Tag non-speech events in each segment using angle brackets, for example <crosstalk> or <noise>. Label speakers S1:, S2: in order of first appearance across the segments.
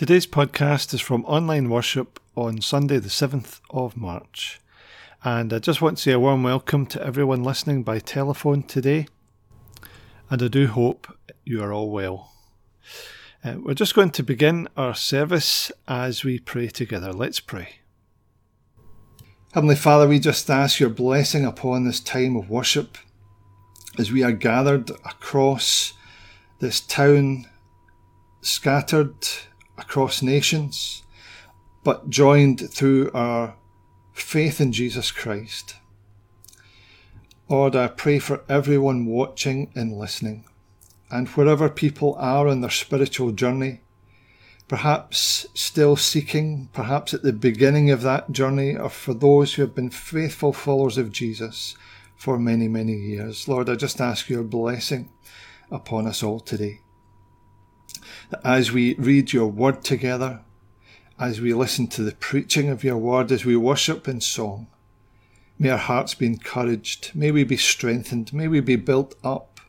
S1: Today's podcast is from online worship on Sunday, the 7th of March. And I just want to say a warm welcome to everyone listening by telephone today. And I do hope you are all well. Uh, we're just going to begin our service as we pray together. Let's pray. Heavenly Father, we just ask your blessing upon this time of worship as we are gathered across this town, scattered across nations, but joined through our faith in Jesus Christ. Lord, I pray for everyone watching and listening, and wherever people are on their spiritual journey, perhaps still seeking, perhaps at the beginning of that journey, or for those who have been faithful followers of Jesus for many, many years. Lord, I just ask your blessing upon us all today as we read your word together, as we listen to the preaching of your word, as we worship in song, may our hearts be encouraged, may we be strengthened, may we be built up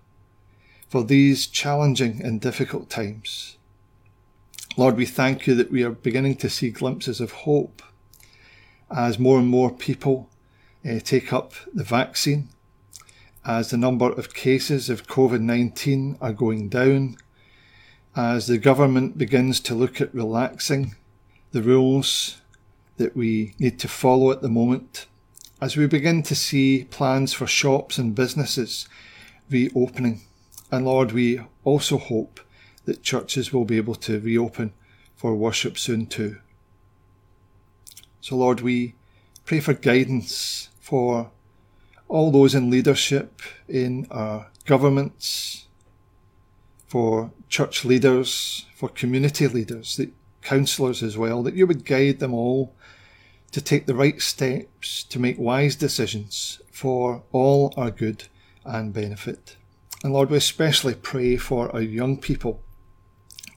S1: for these challenging and difficult times. Lord, we thank you that we are beginning to see glimpses of hope as more and more people uh, take up the vaccine, as the number of cases of COVID 19 are going down, as the government begins to look at relaxing the rules that we need to follow at the moment, as we begin to see plans for shops and businesses reopening. And Lord, we also hope that churches will be able to reopen for worship soon too. So, Lord, we pray for guidance for all those in leadership in our governments, for church leaders, for community leaders, the counsellors as well, that you would guide them all to take the right steps, to make wise decisions for all our good and benefit. And Lord, we especially pray for our young people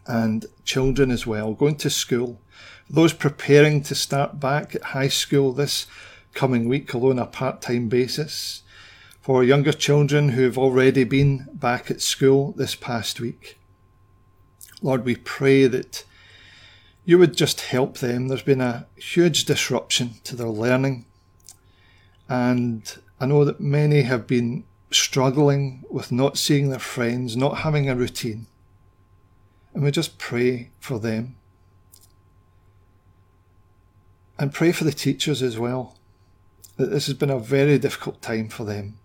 S1: and children as well, going to school, those preparing to start back at high school this coming week, although on a part time basis, for younger children who have already been back at school this past week. Lord, we pray that you would just help them. There's been a huge disruption to their learning. And I know that many have been struggling with not seeing their friends, not having a routine. And we just pray for them. And pray for the teachers as well, that this has been a very difficult time for them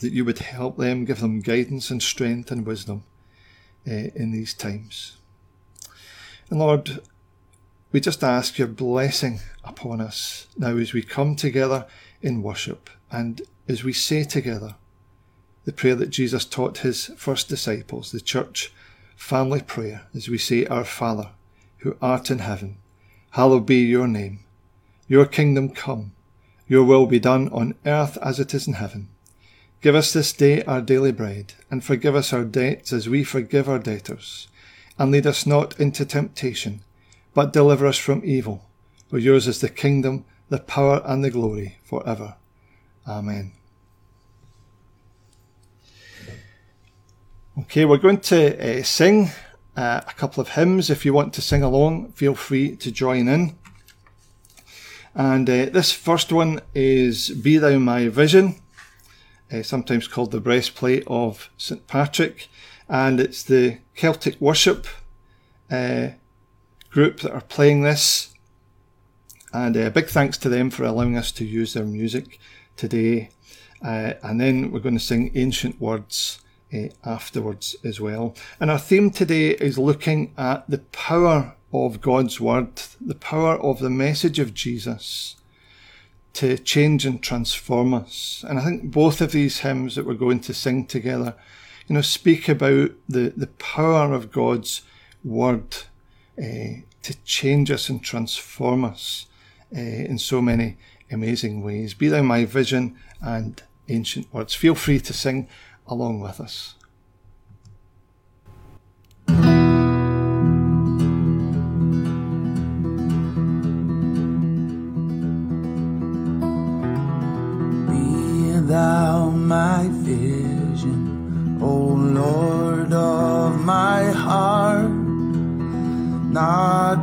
S1: that you would help them, give them guidance and strength and wisdom uh, in these times. And Lord, we just ask your blessing upon us now as we come together in worship and as we say together the prayer that Jesus taught his first disciples, the church family prayer, as we say, Our Father, who art in heaven, hallowed be your name. Your kingdom come, your will be done on earth as it is in heaven. Give us this day our daily bread, and forgive us our debts as we forgive our debtors. And lead us not into temptation, but deliver us from evil. For yours is the kingdom, the power, and the glory for ever. Amen. Okay, we're going to uh, sing uh, a couple of hymns. If you want to sing along, feel free to join in. And uh, this first one is Be Thou My Vision uh, sometimes called the breastplate of St Patrick, and it's the Celtic worship uh, group that are playing this. And a uh, big thanks to them for allowing us to use their music today. Uh, and then we're going to sing ancient words uh, afterwards as well. And our theme today is looking at the power of God's word, the power of the message of Jesus to change and transform us. And I think both of these hymns that we're going to sing together, you know, speak about the, the power of God's word uh, to change us and transform us uh, in so many amazing ways. Be thou my vision and ancient words. Feel free to sing along with us.
S2: Thou my vision, O Lord of my heart. not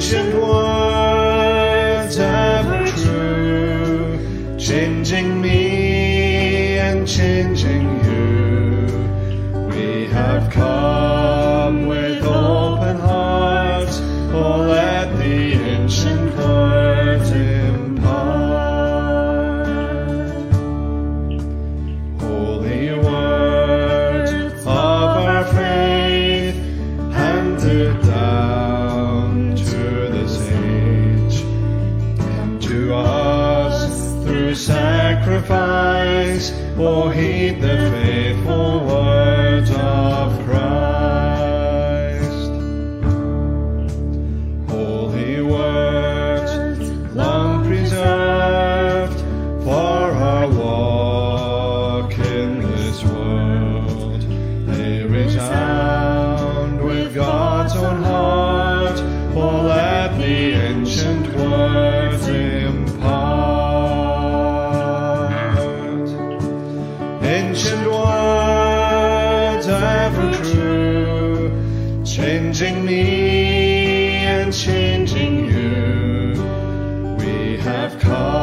S1: Ancient words ever true, changing me and changing you. We have come We have come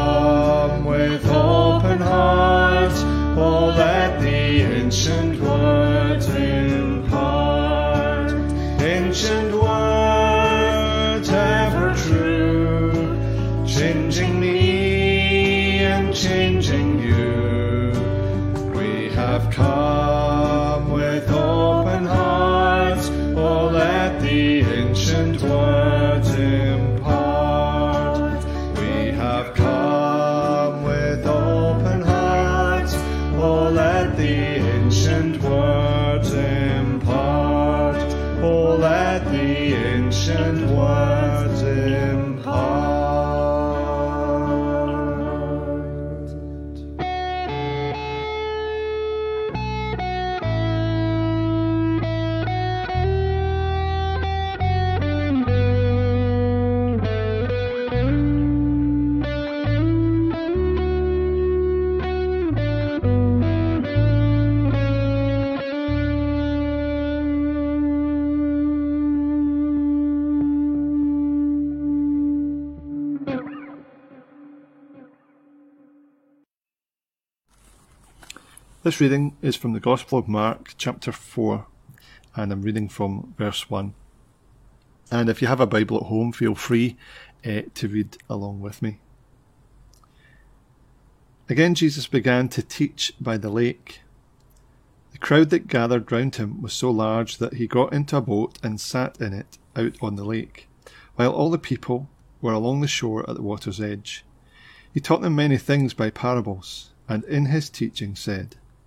S1: This reading is from the Gospel of Mark, chapter 4, and I'm reading from verse 1. And if you have a Bible at home, feel free uh, to read along with me. Again, Jesus began to teach by the lake. The crowd that gathered round him was so large that he got into a boat and sat in it out on the lake, while all the people were along the shore at the water's edge. He taught them many things by parables, and in his teaching said,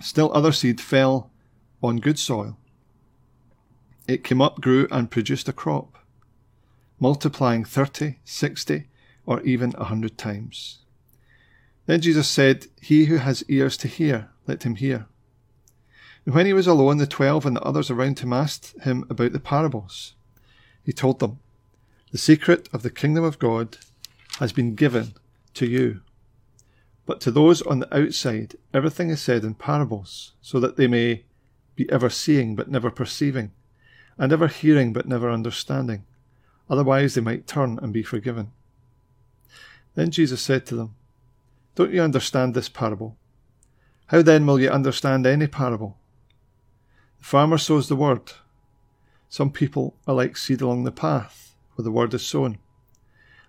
S1: Still other seed fell on good soil. It came up, grew, and produced a crop, multiplying thirty, sixty, or even a hundred times. Then Jesus said, He who has ears to hear, let him hear. And when he was alone, the twelve and the others around him asked him about the parables. He told them, The secret of the kingdom of God has been given to you. But to those on the outside, everything is said in parables, so that they may be ever seeing but never perceiving, and ever hearing but never understanding. Otherwise they might turn and be forgiven. Then Jesus said to them, Don't you understand this parable? How then will you understand any parable? The farmer sows the word. Some people are like seed along the path where the word is sown.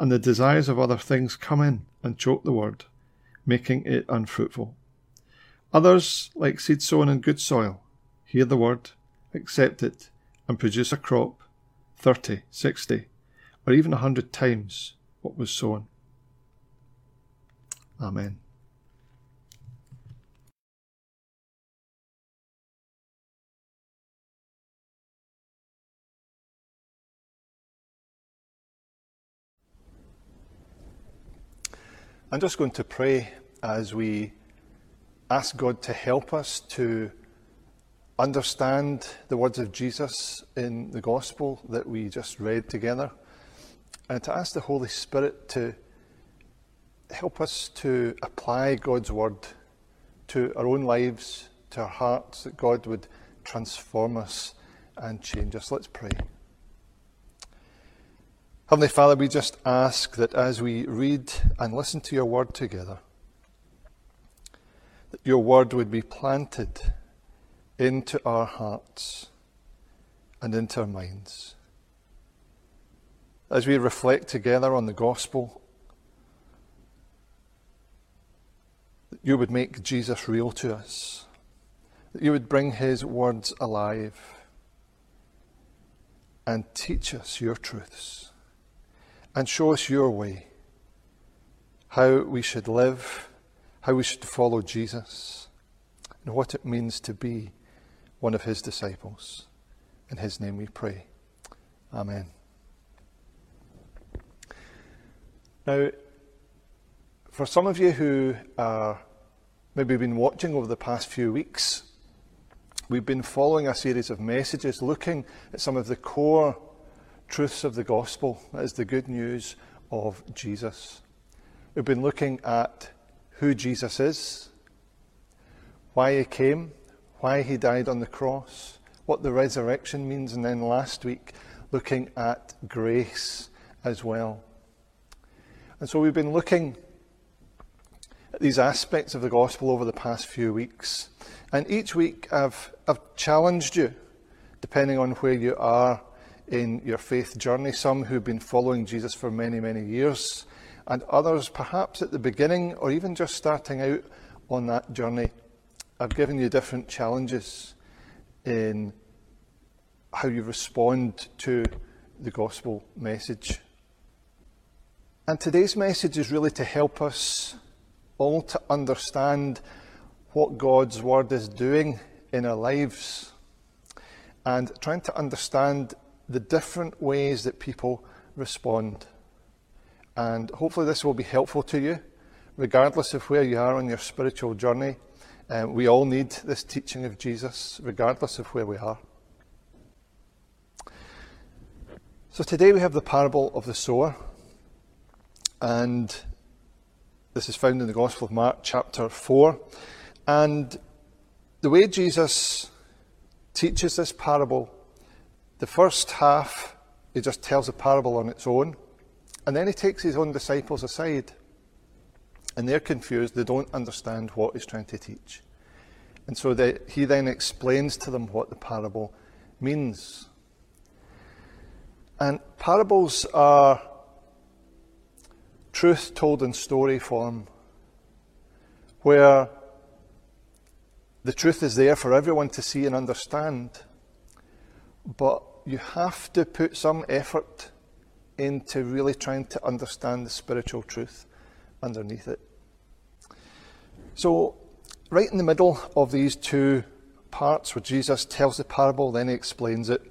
S1: and the desires of other things come in and choke the word, making it unfruitful. Others, like seed sown in good soil, hear the word, accept it, and produce a crop thirty, sixty, or even a hundred times what was sown. Amen. I'm just going to pray as we ask God to help us to understand the words of Jesus in the Gospel that we just read together, and to ask the Holy Spirit to help us to apply God's Word to our own lives, to our hearts, that God would transform us and change us. Let's pray. Heavenly Father, we just ask that as we read and listen to your word together, that your word would be planted into our hearts and into our minds. As we reflect together on the gospel, that you would make Jesus real to us, that you would bring his words alive and teach us your truths and show us your way, how we should live, how we should follow Jesus, and what it means to be one of his disciples. In his name we pray. Amen. Now, for some of you who are maybe been watching over the past few weeks, we've been following a series of messages looking at some of the core truths of the gospel. That is the good news of Jesus. We've been looking at who Jesus is, why he came, why he died on the cross, what the resurrection means, and then last week looking at grace as well. And so we've been looking at these aspects of the gospel over the past few weeks. And each week I've, I've challenged you, depending on where you are in your faith journey, some who've been following Jesus for many, many years, and others perhaps at the beginning or even just starting out on that journey. I've given you different challenges in how you respond to the gospel message. And today's message is really to help us all to understand what God's word is doing in our lives and trying to understand the different ways that people respond. And hopefully, this will be helpful to you, regardless of where you are on your spiritual journey. Um, we all need this teaching of Jesus, regardless of where we are. So, today we have the parable of the sower, and this is found in the Gospel of Mark, chapter 4. And the way Jesus teaches this parable the first half, he just tells a parable on its own, and then he takes his own disciples aside, and they're confused. They don't understand what he's trying to teach. And so they, he then explains to them what the parable means. And parables are truth told in story form, where the truth is there for everyone to see and understand, but you have to put some effort into really trying to understand the spiritual truth underneath it. So, right in the middle of these two parts where Jesus tells the parable, then he explains it,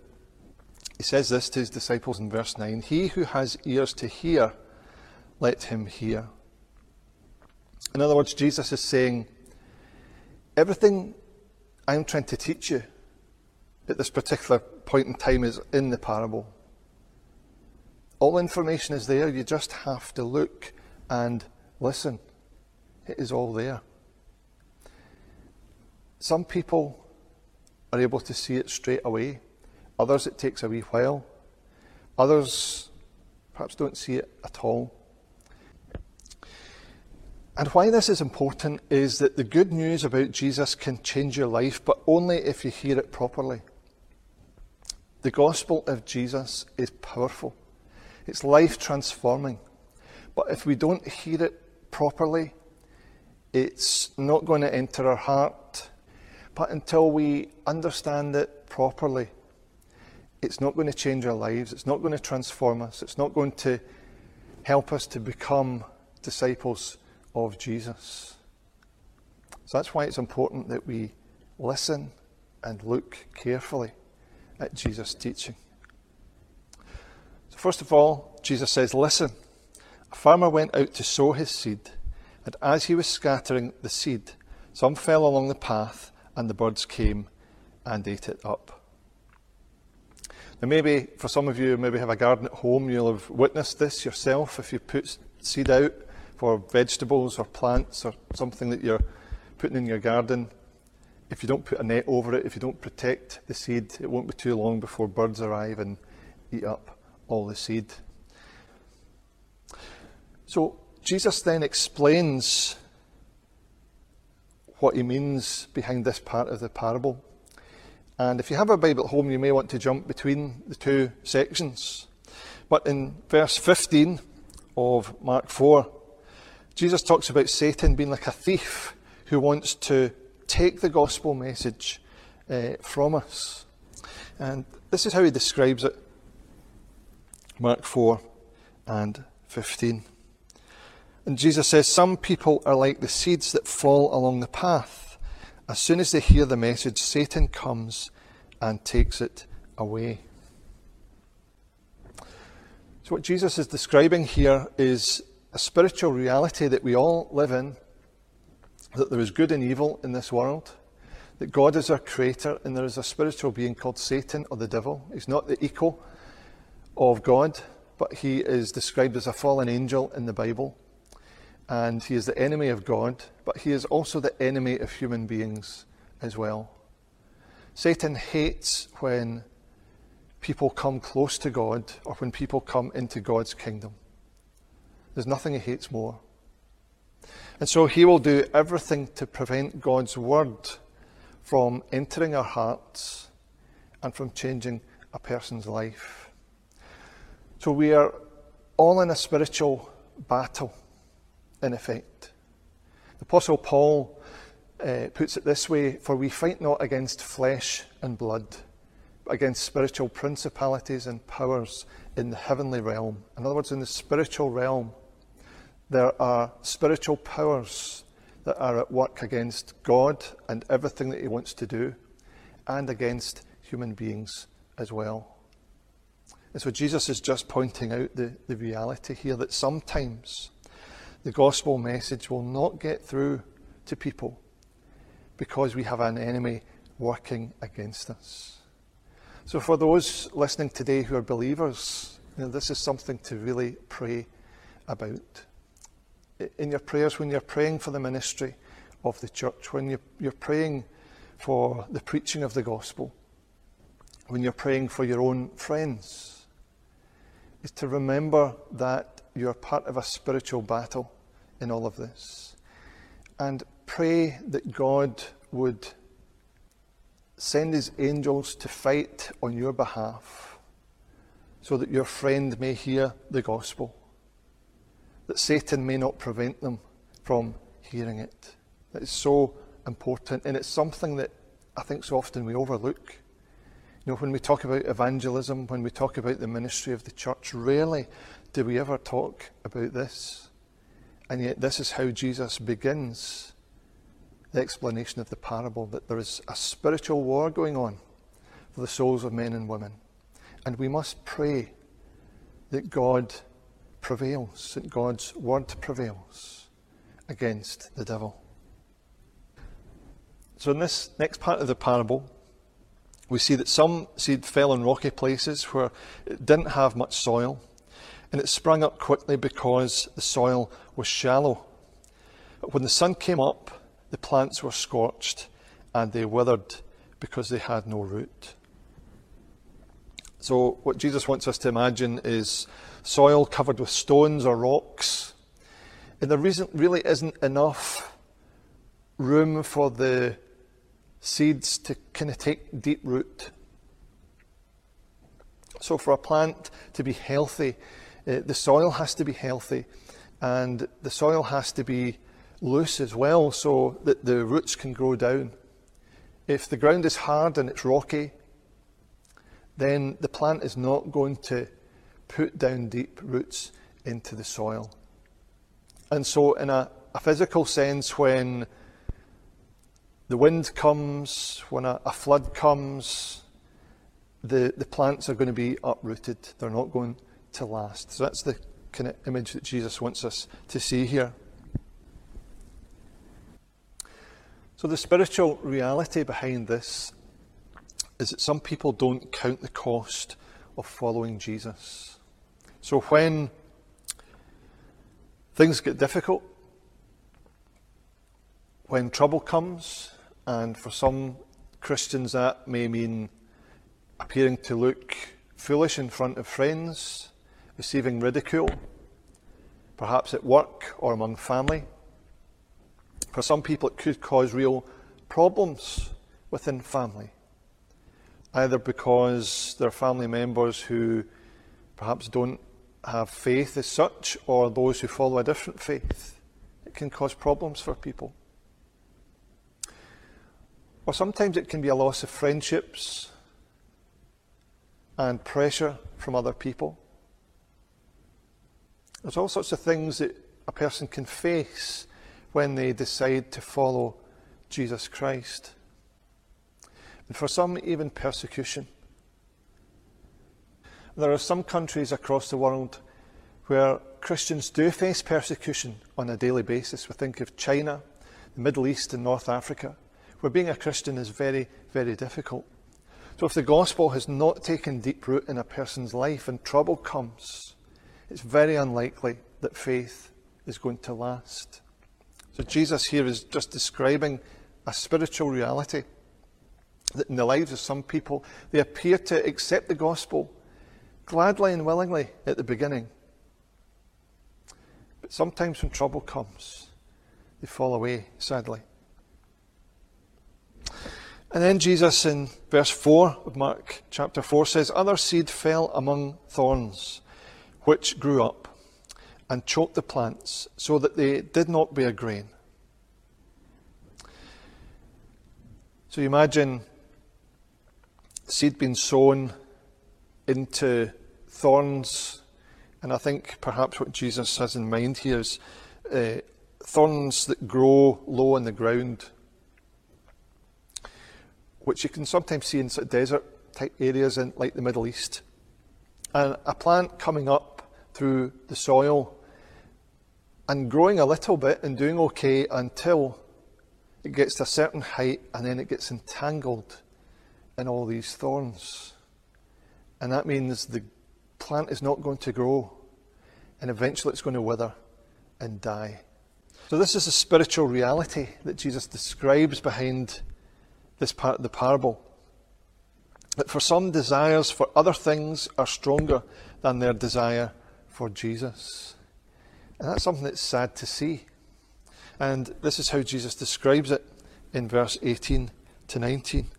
S1: he says this to his disciples in verse 9 He who has ears to hear, let him hear. In other words, Jesus is saying, everything I'm trying to teach you at this particular point in time is in the parable. All information is there, you just have to look and listen. It is all there. Some people are able to see it straight away, others it takes a wee while, others perhaps don't see it at all. And why this is important is that the good news about Jesus can change your life, but only if you hear it properly. The gospel of Jesus is powerful, it's life transforming. But if we don't hear it properly, it's not going to enter our heart. But until we understand it properly, it's not going to change our lives, it's not going to transform us, it's not going to help us to become disciples of Jesus. So that's why it's important that we listen and look carefully at Jesus' teaching. So, first of all, Jesus says, Listen. A farmer went out to sow his seed, and as he was scattering the seed, some fell along the path, and the birds came and ate it up. Now, maybe for some of you, maybe have a garden at home, you'll have witnessed this yourself if you put seed out for vegetables or plants or something that you're putting in your garden. If you don't put a net over it, if you don't protect the seed, it won't be too long before birds arrive and eat up all the seed. So Jesus then explains what he means behind this part of the parable. And if you have a Bible at home, you may want to jump between the two sections. But in verse 15 of Mark 4, Jesus talks about Satan being like a thief who wants to take the gospel message uh, from us. And this is how he describes it Mark 4 and 15. And Jesus says, Some people are like the seeds that fall along the path. As soon as they hear the message, Satan comes and takes it away. So, what Jesus is describing here is a spiritual reality that we all live in that there is good and evil in this world, that God is our creator, and there is a spiritual being called Satan or the devil. He's not the equal of God, but he is described as a fallen angel in the Bible and he is the enemy of God, but he is also the enemy of human beings as well. Satan hates when people come close to God or when people come into God's kingdom. There's nothing he hates more. And so he will do everything to prevent God's word from entering our hearts and from changing a person's life. So we are all in a spiritual battle in effect. The Apostle Paul uh, puts it this way For we fight not against flesh and blood, but against spiritual principalities and powers in the heavenly realm. In other words, in the spiritual realm, there are spiritual powers that are at work against God and everything that He wants to do, and against human beings as well. And so Jesus is just pointing out the, the reality here that sometimes the gospel message will not get through to people because we have an enemy working against us. So, for those listening today who are believers, you know, this is something to really pray about. In your prayers, when you're praying for the ministry of the church, when you're, you're praying for the preaching of the gospel, when you're praying for your own friends, is to remember that you're part of a spiritual battle in all of this. And pray that God would send his angels to fight on your behalf so that your friend may hear the gospel, that Satan may not prevent them from hearing it. That is so important, and it's something that I think so often we overlook. You know, when we talk about evangelism, when we talk about the ministry of the church, rarely do we ever talk about this? And yet, this is how Jesus begins the explanation of the parable that there is a spiritual war going on for the souls of men and women. And we must pray that God prevails, that God's word prevails, against the devil. So, in this next part of the parable, we see that some seed fell in rocky places where it didn't have much soil, and it sprang up quickly because the soil was shallow. But when the sun came up, the plants were scorched and they withered because they had no root. So, what Jesus wants us to imagine is soil covered with stones or rocks. And there really isn't enough room for the seeds to kind of take deep root. So, for a plant to be healthy, uh, the soil has to be healthy and the soil has to be loose as well so that the roots can grow down. If the ground is hard and it's rocky, then the plant is not going to put down deep roots into the soil. And so, in a, a physical sense, when the wind comes, when a, a flood comes, the, the plants are going to be uprooted. They're not going to last. So that's the kind of image that Jesus wants us to see here. So, the spiritual reality behind this is that some people don't count the cost of following Jesus. So, when things get difficult, when trouble comes, and for some Christians that may mean appearing to look foolish in front of friends, receiving ridicule, perhaps at work or among family for some people, it could cause real problems within family, either because there are family members who perhaps don't have faith as such, or those who follow a different faith. It can cause problems for people. Or sometimes it can be a loss of friendships and pressure from other people. There's all sorts of things that a person can face when they decide to follow Jesus Christ. And for some, even persecution. There are some countries across the world where Christians do face persecution on a daily basis. We think of China, the Middle East, and North Africa, where being a Christian is very, very difficult. So, if the gospel has not taken deep root in a person's life and trouble comes, it's very unlikely that faith is going to last. So Jesus here is just describing a spiritual reality that in the lives of some people, they appear to accept the gospel gladly and willingly at the beginning. But sometimes when trouble comes, they fall away, sadly. And then Jesus in verse 4 of Mark chapter 4 says, Other seed fell among thorns, which grew up and choked the plants so that they did not bear grain. So you imagine seed being sown into thorns, and I think perhaps what Jesus has in mind here is uh, thorns that grow low on the ground, which you can sometimes see in sort of desert type areas in like the Middle East. And a plant coming up through the soil and growing a little bit and doing okay until it gets to a certain height and then it gets entangled in all these thorns. And that means the plant is not going to grow and eventually it's going to wither and die. So, this is a spiritual reality that Jesus describes behind this part of the parable. That for some, desires for other things are stronger than their desire for Jesus. And that's something that's sad to see. And this is how Jesus describes it in verse 18 to 19.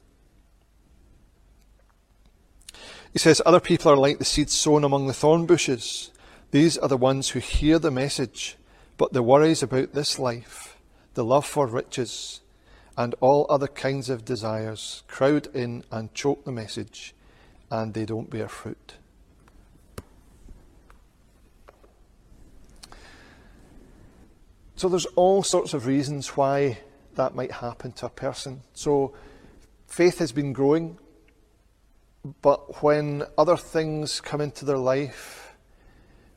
S1: He says, Other people are like the seeds sown among the thorn bushes. These are the ones who hear the message, but the worries about this life, the love for riches, and all other kinds of desires crowd in and choke the message, and they don't bear fruit. So there's all sorts of reasons why that might happen to a person. So faith has been growing, but when other things come into their life,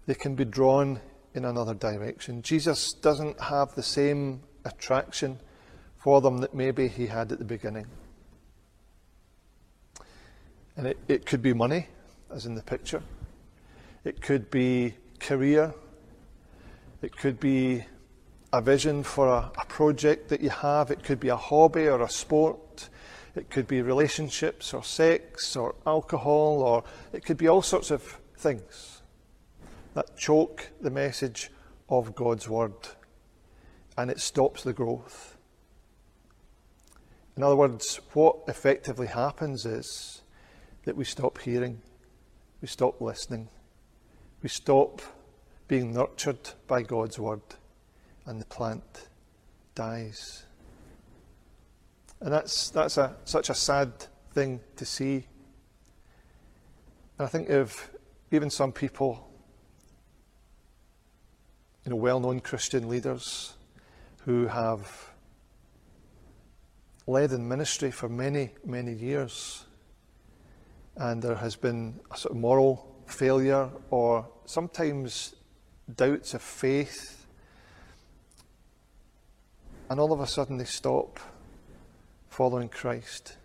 S1: they can be drawn in another direction. Jesus doesn't have the same attraction for them that maybe he had at the beginning. And it, it could be money, as in the picture. It could be career. It could be a vision for a, a project that you have. It could be a hobby or a sport. It could be relationships or sex or alcohol, or it could be all sorts of things that choke the message of God's Word and it stops the growth. In other words, what effectively happens is that we stop hearing, we stop listening, we stop being nurtured by God's Word, and the plant dies. And that's, that's a, such a sad thing to see. And I think of even some people, you know, well known Christian leaders who have led in ministry for many, many years. And there has been a sort of moral failure or sometimes doubts of faith. And all of a sudden they stop following Christ.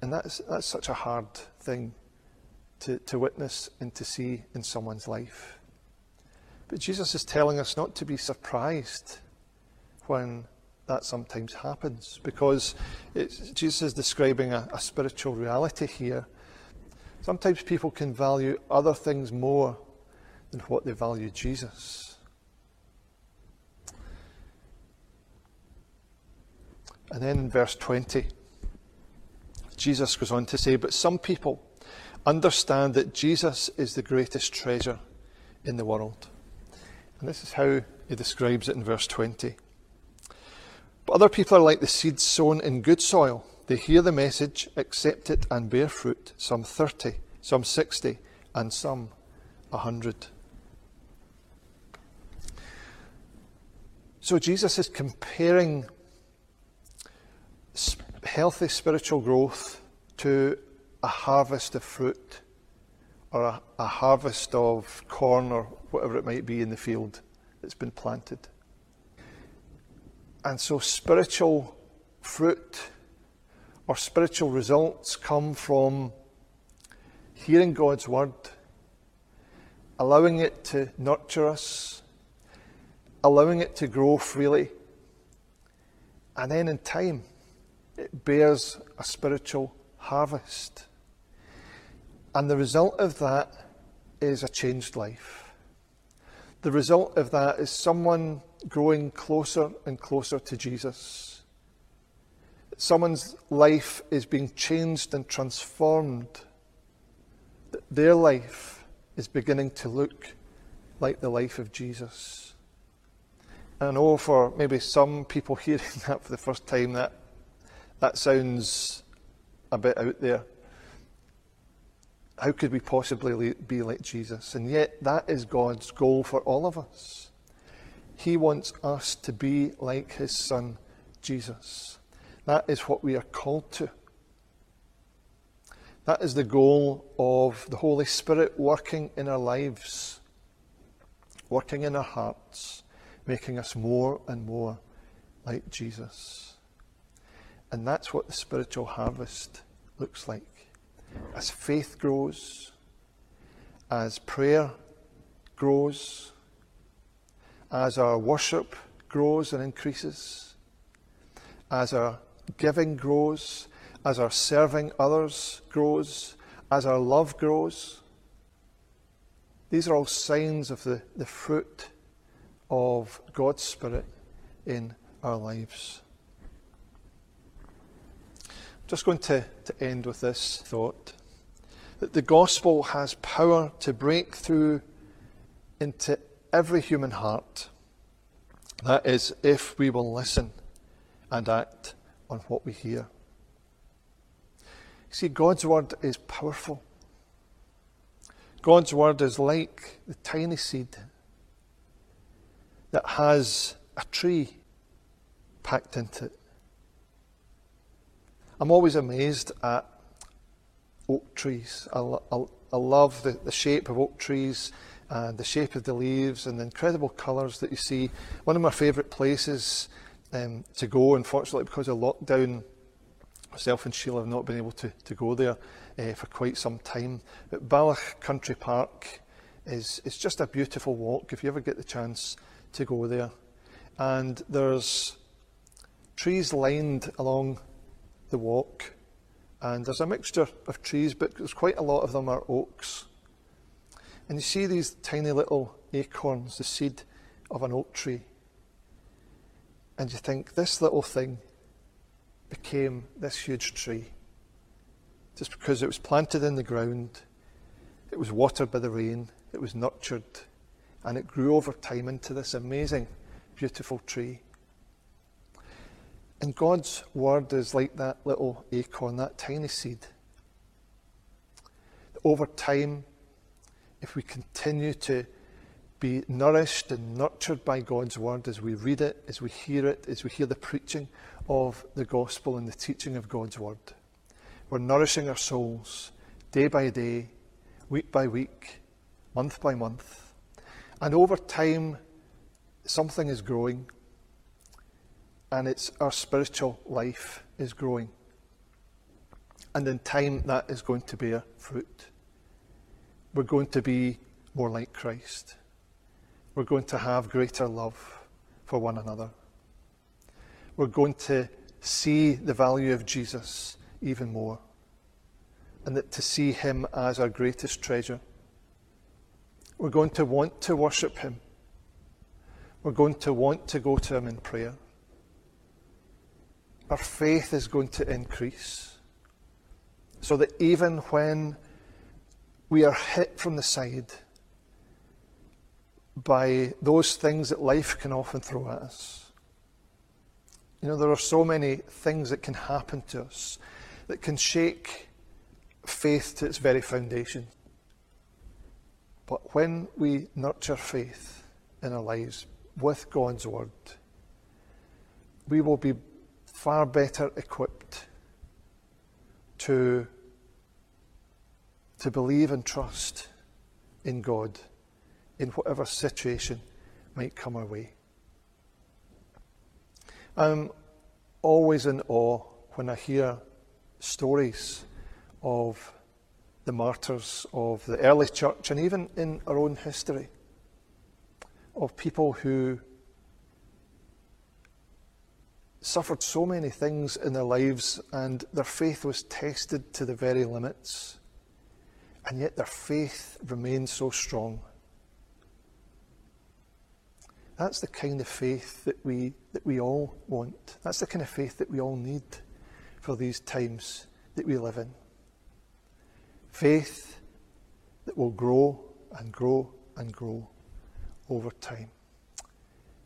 S1: And that's, that's such a hard thing to, to witness and to see in someone's life. But Jesus is telling us not to be surprised when that sometimes happens because Jesus is describing a, a spiritual reality here. Sometimes people can value other things more than what they value Jesus. And then in verse 20, Jesus goes on to say, But some people understand that Jesus is the greatest treasure in the world. And this is how he describes it in verse 20. But other people are like the seeds sown in good soil. They hear the message, accept it, and bear fruit, some 30, some 60, and some 100. So Jesus is comparing healthy spiritual growth to a harvest of fruit or a, a, harvest of corn or whatever it might be in the field that's been planted. And so spiritual fruit or spiritual results come from hearing God's word, allowing it to nurture us, allowing it to grow freely, and then in time it bears a spiritual harvest. And the result of that is a changed life. The result of that is someone growing closer and closer to Jesus. Someone's life is being changed and transformed. Their life is beginning to look like the life of Jesus. I know for maybe some people <laughs> hearing that for the first time that that sounds a bit out there. How could we possibly be like Jesus? And yet, that is God's goal for all of us. He wants us to be like His Son, Jesus. That is what we are called to. That is the goal of the Holy Spirit working in our lives, working in our hearts, making us more and more like Jesus. And that's what the spiritual harvest looks like. As faith grows, as prayer grows, as our worship grows and increases, as our giving grows, as our serving others grows, as our love grows. These are all signs of the, the fruit of God's Spirit in our lives just going to, to end with this thought that the gospel has power to break through into every human heart. That is, if we will listen and act on what we hear. See, God's word is powerful. God's word is like the tiny seed that has a tree packed into it. I'm always amazed at oak trees. I, I, I love the, the shape of oak trees and the shape of the leaves and the incredible colours that you see. One of my favourite places um, to go, unfortunately, because of lockdown, myself and Sheila have not been able to, to go there uh, for quite some time. But Balloch Country Park is, is just a beautiful walk if you ever get the chance to go there. And there's trees lined along the walk, and there's a mixture of trees, but there's quite a lot of them are oaks. And you see these tiny little acorns, the seed of an oak tree. And you think, this little thing became this huge tree just because it was planted in the ground, it was watered by the rain, it was nurtured, and it grew over time into this amazing, beautiful tree. And God's word is like that little acorn, that tiny seed. Over time, if we continue to be nourished and nurtured by God's word as we read it, as we hear it, as we hear the preaching of the gospel and the teaching of God's word, we're nourishing our souls day by day, week by week, month by month. And over time, something is growing, and it's our spiritual life is growing. And in time, that is going to bear fruit. We're going to be more like Christ. We're going to have greater love for one another. We're going to see the value of Jesus even more. And that to see Him as our greatest treasure. We're going to want to worship Him. We're going to want to go to Him in prayer. Our faith is going to increase so that even when we are hit from the side by those things that life can often throw at us, you know, there are so many things that can happen to us that can shake faith to its very foundation. But when we nurture faith in our lives with God's Word, we will be far better equipped to, to believe and trust in God in whatever situation might come our way. I'm always in awe when I hear stories of the martyrs of the early church and even in our own history of people who suffered so many things in their lives and their faith was tested to the very limits, and yet their faith remained so strong. That's the kind of faith that we, that we all want. That's the kind of faith that we all need for these times that we live in. Faith that will grow and grow and grow over time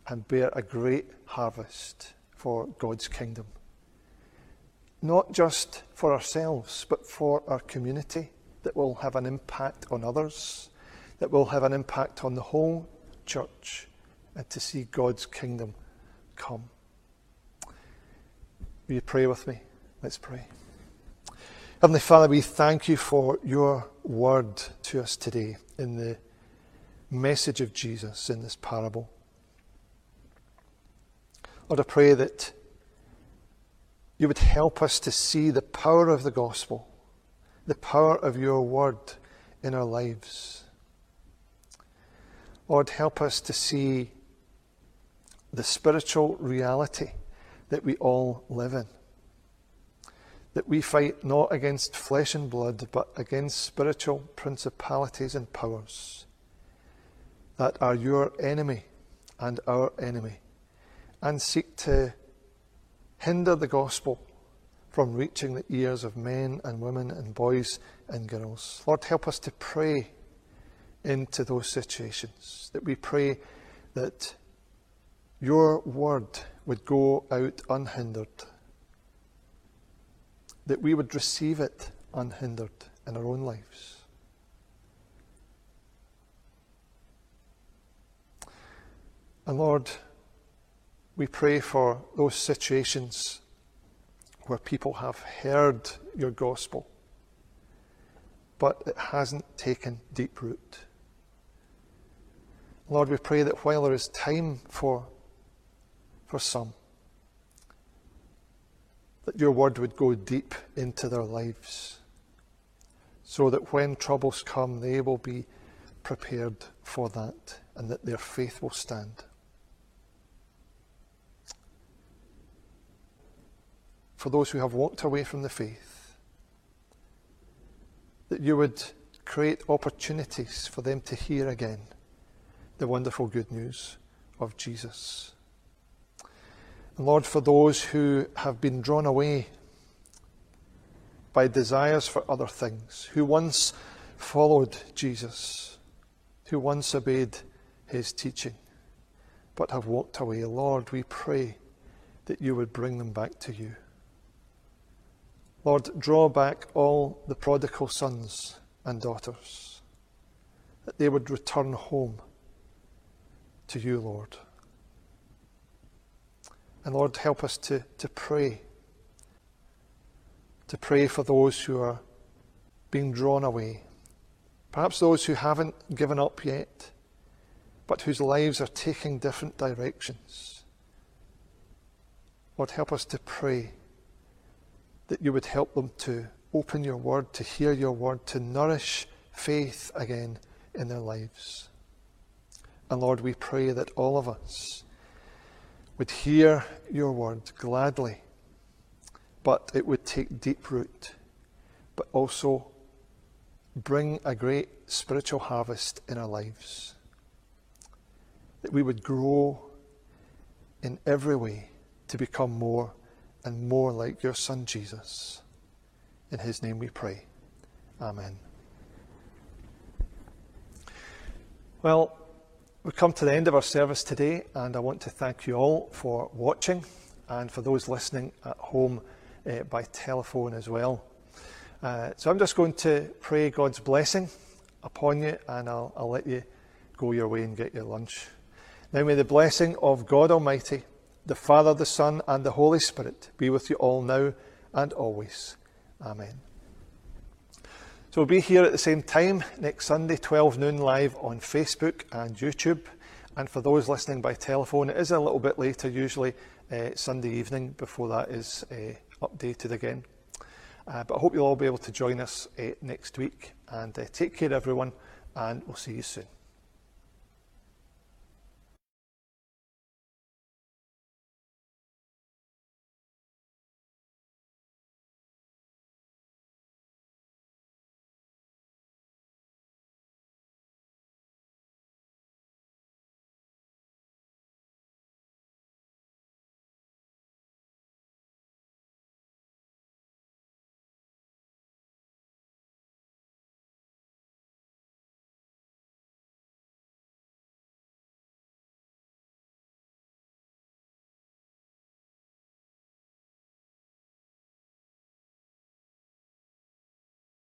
S1: and bear a great harvest for God's kingdom. Not just for ourselves, but for our community that will have an impact on others, that will have an impact on the whole church, and to see God's kingdom come. Will you pray with me? Let's pray. Heavenly Father, we thank you for your word to us today in the message of Jesus in this parable. Lord, I pray that you would help us to see the power of the gospel, the power of your word in our lives. Lord, help us to see the spiritual reality that we all live in. That we fight not against flesh and blood, but against spiritual principalities and powers that are your enemy and our enemy and seek to hinder the gospel from reaching the ears of men and women and boys and girls. Lord, help us to pray into those situations, that we pray that your word would go out unhindered, that we would receive it unhindered in our own lives. And Lord, we pray for those situations where people have heard your gospel, but it hasn't taken deep root. Lord, we pray that while there is time for, for some, that your word would go deep into their lives so that when troubles come, they will be prepared for that and that their faith will stand. For those who have walked away from the faith, that you would create opportunities for them to hear again the wonderful good news of Jesus. And Lord, for those who have been drawn away by desires for other things, who once followed Jesus, who once obeyed his teaching, but have walked away, Lord, we pray that you would bring them back to you. Lord, draw back all the prodigal sons and daughters, that they would return home to you, Lord. And Lord, help us to, to pray, to pray for those who are being drawn away, perhaps those who haven't given up yet, but whose lives are taking different directions. Lord, help us to pray that you would help them to open your word, to hear your word, to nourish faith again in their lives. And Lord, we pray that all of us would hear your word gladly, but it would take deep root, but also bring a great spiritual harvest in our lives. That we would grow in every way to become more and more like your Son Jesus. In his name we pray. Amen. Well, we've come to the end of our service today, and I want to thank you all for watching and for those listening at home uh, by telephone as well. Uh, so I'm just going to pray God's blessing upon you, and I'll, I'll let you go your way and get your lunch. Now may the blessing of God Almighty, the Father, the Son, and the Holy Spirit be with you all now and always. Amen. So we'll be here at the same time next Sunday, 12 noon, live on Facebook and YouTube. And for those listening by telephone, it is a little bit later, usually uh, Sunday evening, before that is uh, updated again. Uh, but I hope you'll all be able to join us uh, next week. And uh, take care, everyone, and we'll see you soon.